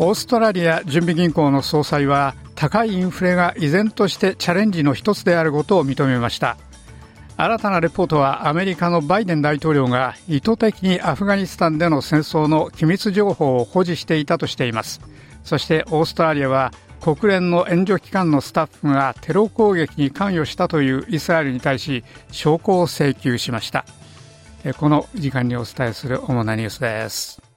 オーストラリア準備銀行の総裁は高いインフレが依然としてチャレンジの一つであることを認めました。新たなレポートはアメリカのバイデン大統領が意図的にアフガニスタンでの戦争の機密情報を保持していたとしています。そしてオーストラリアは国連の援助機関のスタッフがテロ攻撃に関与したというイスラエルに対し証拠を請求しました。この時間にお伝えする主なニュースです。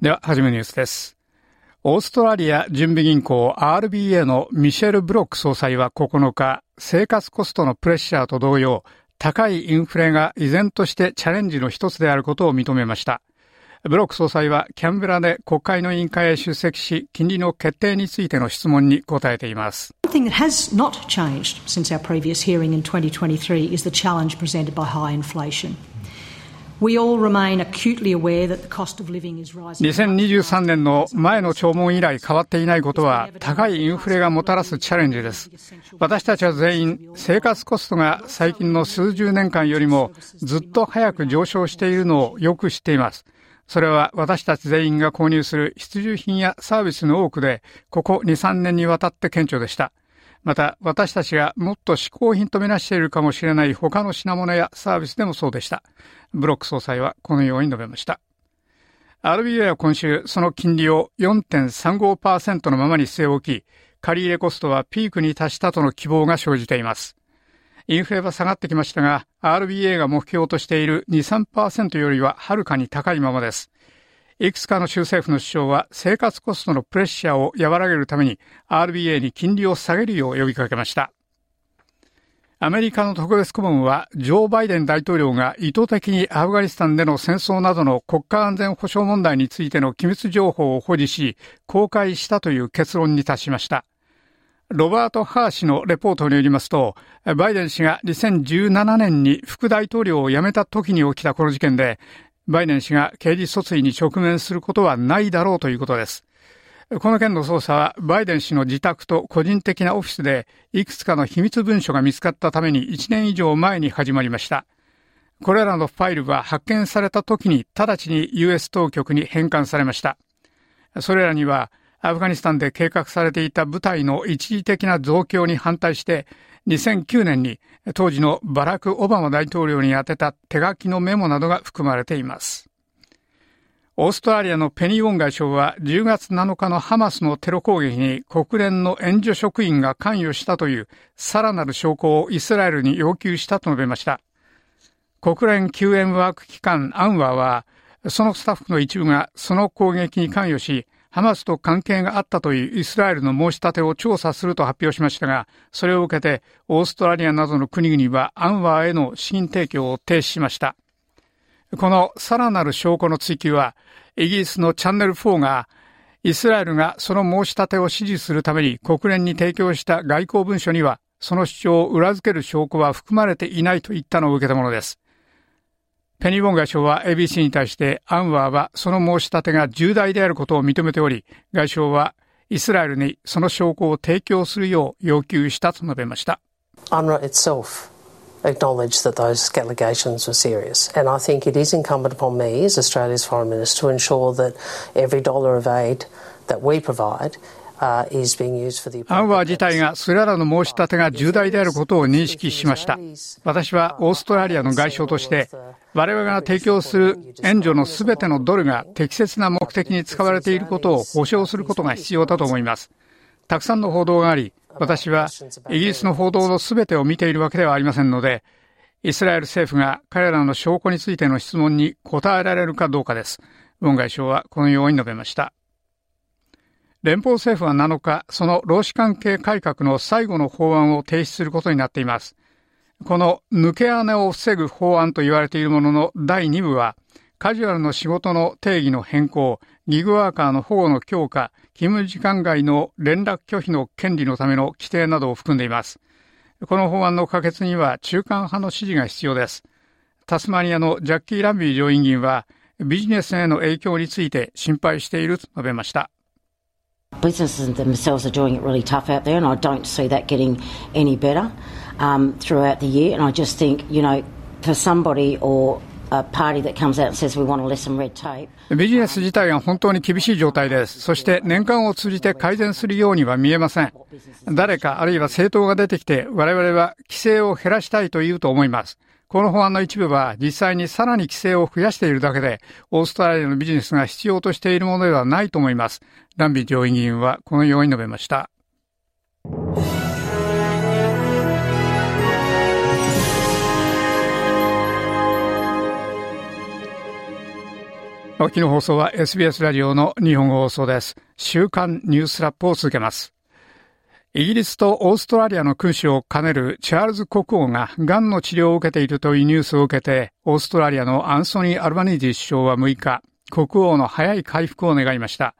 では、はじめニュースです。オーストラリア準備銀行 RBA のミシェル・ブロック総裁は9日、生活コストのプレッシャーと同様、高いインフレが依然としてチャレンジの一つであることを認めました。ブロック総裁はキャンベラで国会の委員会へ出席し、金利の決定についての質問に答えています。2023 is the challenge presented by high inflation. 2023年の前の聴聞以来変わっていないことは高いインフレがもたらすチャレンジです。私たちは全員生活コストが最近の数十年間よりもずっと早く上昇しているのをよく知っています。それは私たち全員が購入する必需品やサービスの多くでここ2、3年にわたって顕著でした。また私たちがもっと嗜好品とみなしているかもしれない他の品物やサービスでもそうでした。ブロック総裁はこのように述べました。RBA は今週、その金利を4.35%のままに据え置き、借入コストはピークに達したとの希望が生じています。インフレは下がってきましたが、RBA が目標としている2、3%よりははるかに高いままです。いくつかの州政府の首相は生活コストのプレッシャーを和らげるために RBA に金利を下げるよう呼びかけました。アメリカの特別顧問は、ジョー・バイデン大統領が意図的にアフガニスタンでの戦争などの国家安全保障問題についての機密情報を保持し、公開したという結論に達しました。ロバート・ハー氏のレポートによりますと、バイデン氏が2017年に副大統領を辞めた時に起きたこの事件で、バイデン氏が刑事訴追に直面することはないだろうということです。この件の捜査は、バイデン氏の自宅と個人的なオフィスで、いくつかの秘密文書が見つかったために1年以上前に始まりました。これらのファイルは発見された時に直ちに US 当局に返還されました。それらには、アフガニスタンで計画されていた部隊の一時的な増強に反対して、2009年に当時のバラク・オバマ大統領に宛てた手書きのメモなどが含まれています。オーストラリアのペニー・ウォン外相は10月7日のハマスのテロ攻撃に国連の援助職員が関与したというさらなる証拠をイスラエルに要求したと述べました。国連救援ワーク機関アンワーはそのスタッフの一部がその攻撃に関与しハマスと関係があったというイスラエルの申し立てを調査すると発表しましたが、それを受けてオーストラリアなどの国々はアンワーへの資金提供を停止しました。このさらなる証拠の追及は、イギリスのチャンネル4が、イスラエルがその申し立てを支持するために国連に提供した外交文書には、その主張を裏付ける証拠は含まれていないと言ったのを受けたものです。ペニー・ボン外相は ABC に対してアンワーはその申し立てが重大であることを認めており、外相はイスラエルにその証拠を提供するよう要求したと述べました。acknowledge that those allegations were serious. And I think it is incumbent upon me as Australia's Foreign Minister to ensure that every dollar of aid that we provide アンワー自体がそれらの申し立てが重大であることを認識しました。私はオーストラリアの外相として、我々が提供する援助のすべてのドルが適切な目的に使われていることを保証することが必要だと思います。たくさんの報道があり、私はイギリスの報道のすべてを見ているわけではありませんので、イスラエル政府が彼らの証拠についての質問に答えられるかどうかです。ウォン外相はこのように述べました。連邦政府は7日、その労使関係改革の最後の法案を提出することになっています。この抜け穴を防ぐ法案と言われているものの第2部は、カジュアルの仕事の定義の変更、ギグワーカーの保護の強化、勤務時間外の連絡拒否の権利のための規定などを含んでいます。この法案の可決には中間派の支持が必要です。タスマニアのジャッキー・ランビー上院議員は、ビジネスへの影響について心配していると述べました。Businesses themselves are doing it really tough out there, and I don't see that getting any better um, throughout the year. And I just think, you know, for somebody or ビジネス自体が本当に厳しい状態です。そして年間を通じて改善するようには見えません。誰かあるいは政党が出てきて我々は規制を減らしたいと言うと思います。この法案の一部は実際にさらに規制を増やしているだけで、オーストラリアのビジネスが必要としているものではないと思います。ランビー上院議員はこのように述べました。お聞きの放送は SBS ラジオの日本放送です。週刊ニュースラップを続けます。イギリスとオーストラリアの君主を兼ねるチャールズ国王が癌の治療を受けているというニュースを受けて、オーストラリアのアンソニー・アルバニージー首相は6日、国王の早い回復を願いました。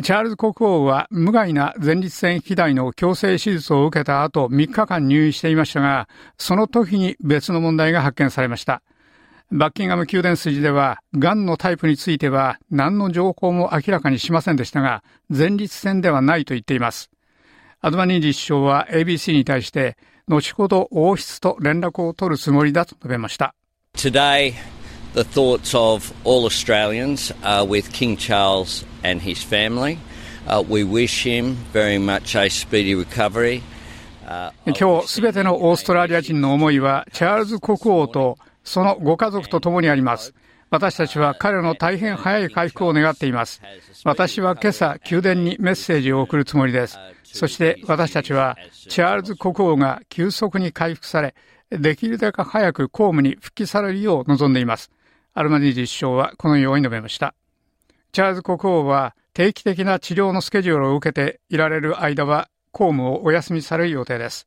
チャールズ国王は無害な前立腺肥大の強制手術を受けた後3日間入院していましたが、その時に別の問題が発見されました。バッキンガム宮殿筋では、癌のタイプについては何の情報も明らかにしませんでしたが、前立腺ではないと言っています。アドバニージ首相は ABC に対して、後ほど王室と連絡を取るつもりだと述べました。Today, the thoughts of all Australians are with King Charles and his family. Uh, we wish him very much a speedy recovery. 今日すべてのオーストラリア人の思いはチャールズ国王とそのご家族と共にあります。私たちは彼の大変早い回復を願っています。私は今朝、宮殿にメッセージを送るつもりです。そして私たちは、チャールズ国王が急速に回復され、できるだけ早く公務に復帰されるよう望んでいます。アルマニージ首相はこのように述べました。チャールズ国王は定期的な治療のスケジュールを受けていられる間は公務をお休みされる予定です。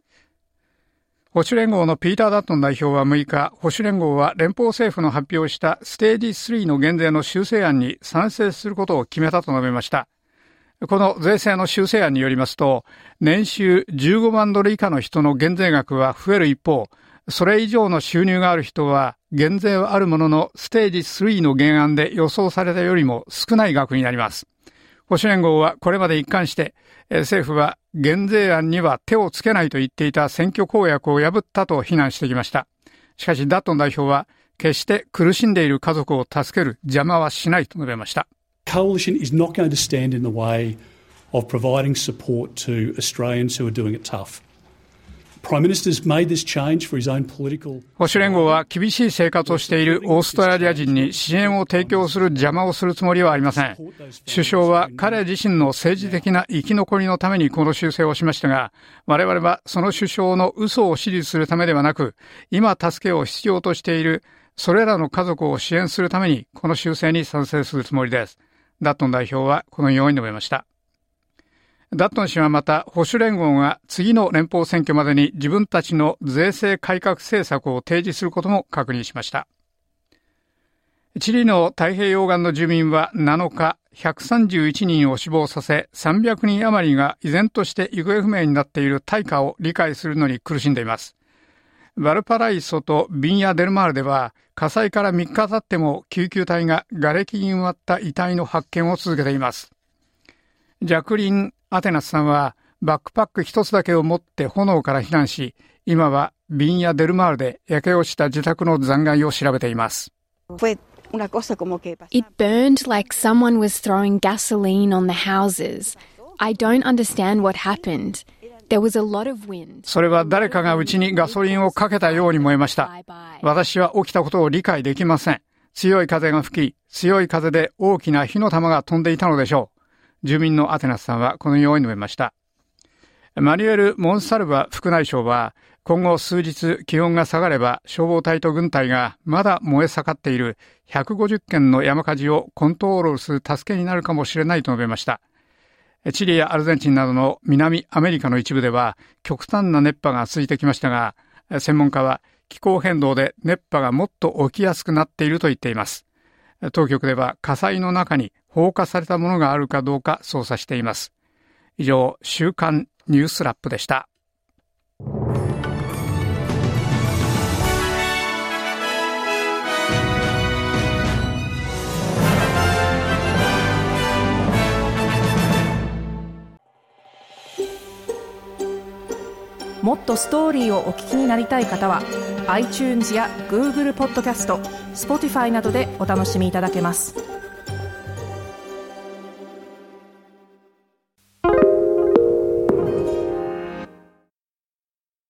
保守連合のピーター・ダットン代表は6日、保守連合は連邦政府の発表したステージ3の減税の修正案に賛成することを決めたと述べました。この税制の修正案によりますと、年収15万ドル以下の人の減税額は増える一方、それ以上の収入がある人は減税はあるもののステージ3の原案で予想されたよりも少ない額になります。保守連合はこれまで一貫して、政府は減税案には手をつけないと言っていた選挙公約を破ったと非難してきました。しかし、ダットン代表は、決して苦しんでいる家族を助ける邪魔はしないと述べました。Coalition is not going to stand in the way of providing support to Australians who are doing it tough. 保守連合は厳しい生活をしているオーストラリア人に支援を提供する邪魔をするつもりはありません。首相は彼自身の政治的な生き残りのためにこの修正をしましたが、我々はその首相の嘘を支持するためではなく、今助けを必要としているそれらの家族を支援するためにこの修正に賛成するつもりです。ダットン代表はこのように述べました。ダットン氏はまた保守連合が次の連邦選挙までに自分たちの税制改革政策を提示することも確認しました。チリの太平洋岸の住民は7日、131人を死亡させ、300人余りが依然として行方不明になっている対価を理解するのに苦しんでいます。バルパライソとビンヤ・デルマールでは、火災から3日経っても救急隊が瓦礫に埋まった遺体の発見を続けています。ジャクリン・アテナスさんはバックパック一つだけを持って炎から避難し、今はビンやデルマールで焼け落ちた自宅の残骸を調べています。It burned like someone was throwing gasoline on the houses. I don't understand what happened. それは誰かがうちにガソリンをかけたように燃えました。私は起きたことを理解できません。強い風が吹き、強い風で大きな火の玉が飛んでいたのでしょう。住民のアテナスさんはこのように述べました。マニュエル・モンサルバ副内相は、今後数日気温が下がれば消防隊と軍隊がまだ燃え盛っている150件の山火事をコントロールする助けになるかもしれないと述べました。チリやアルゼンチンなどの南アメリカの一部では極端な熱波が続いてきましたが、専門家は気候変動で熱波がもっと起きやすくなっていると言っています。当局では火災の中に放火されたものがあるかどうか捜査しています。以上、週刊ニュースラップでした。もっとストーリーをお聞きになりたい方は iTunes や Google ポッドキャスト Spotify などでお楽しみいただけます。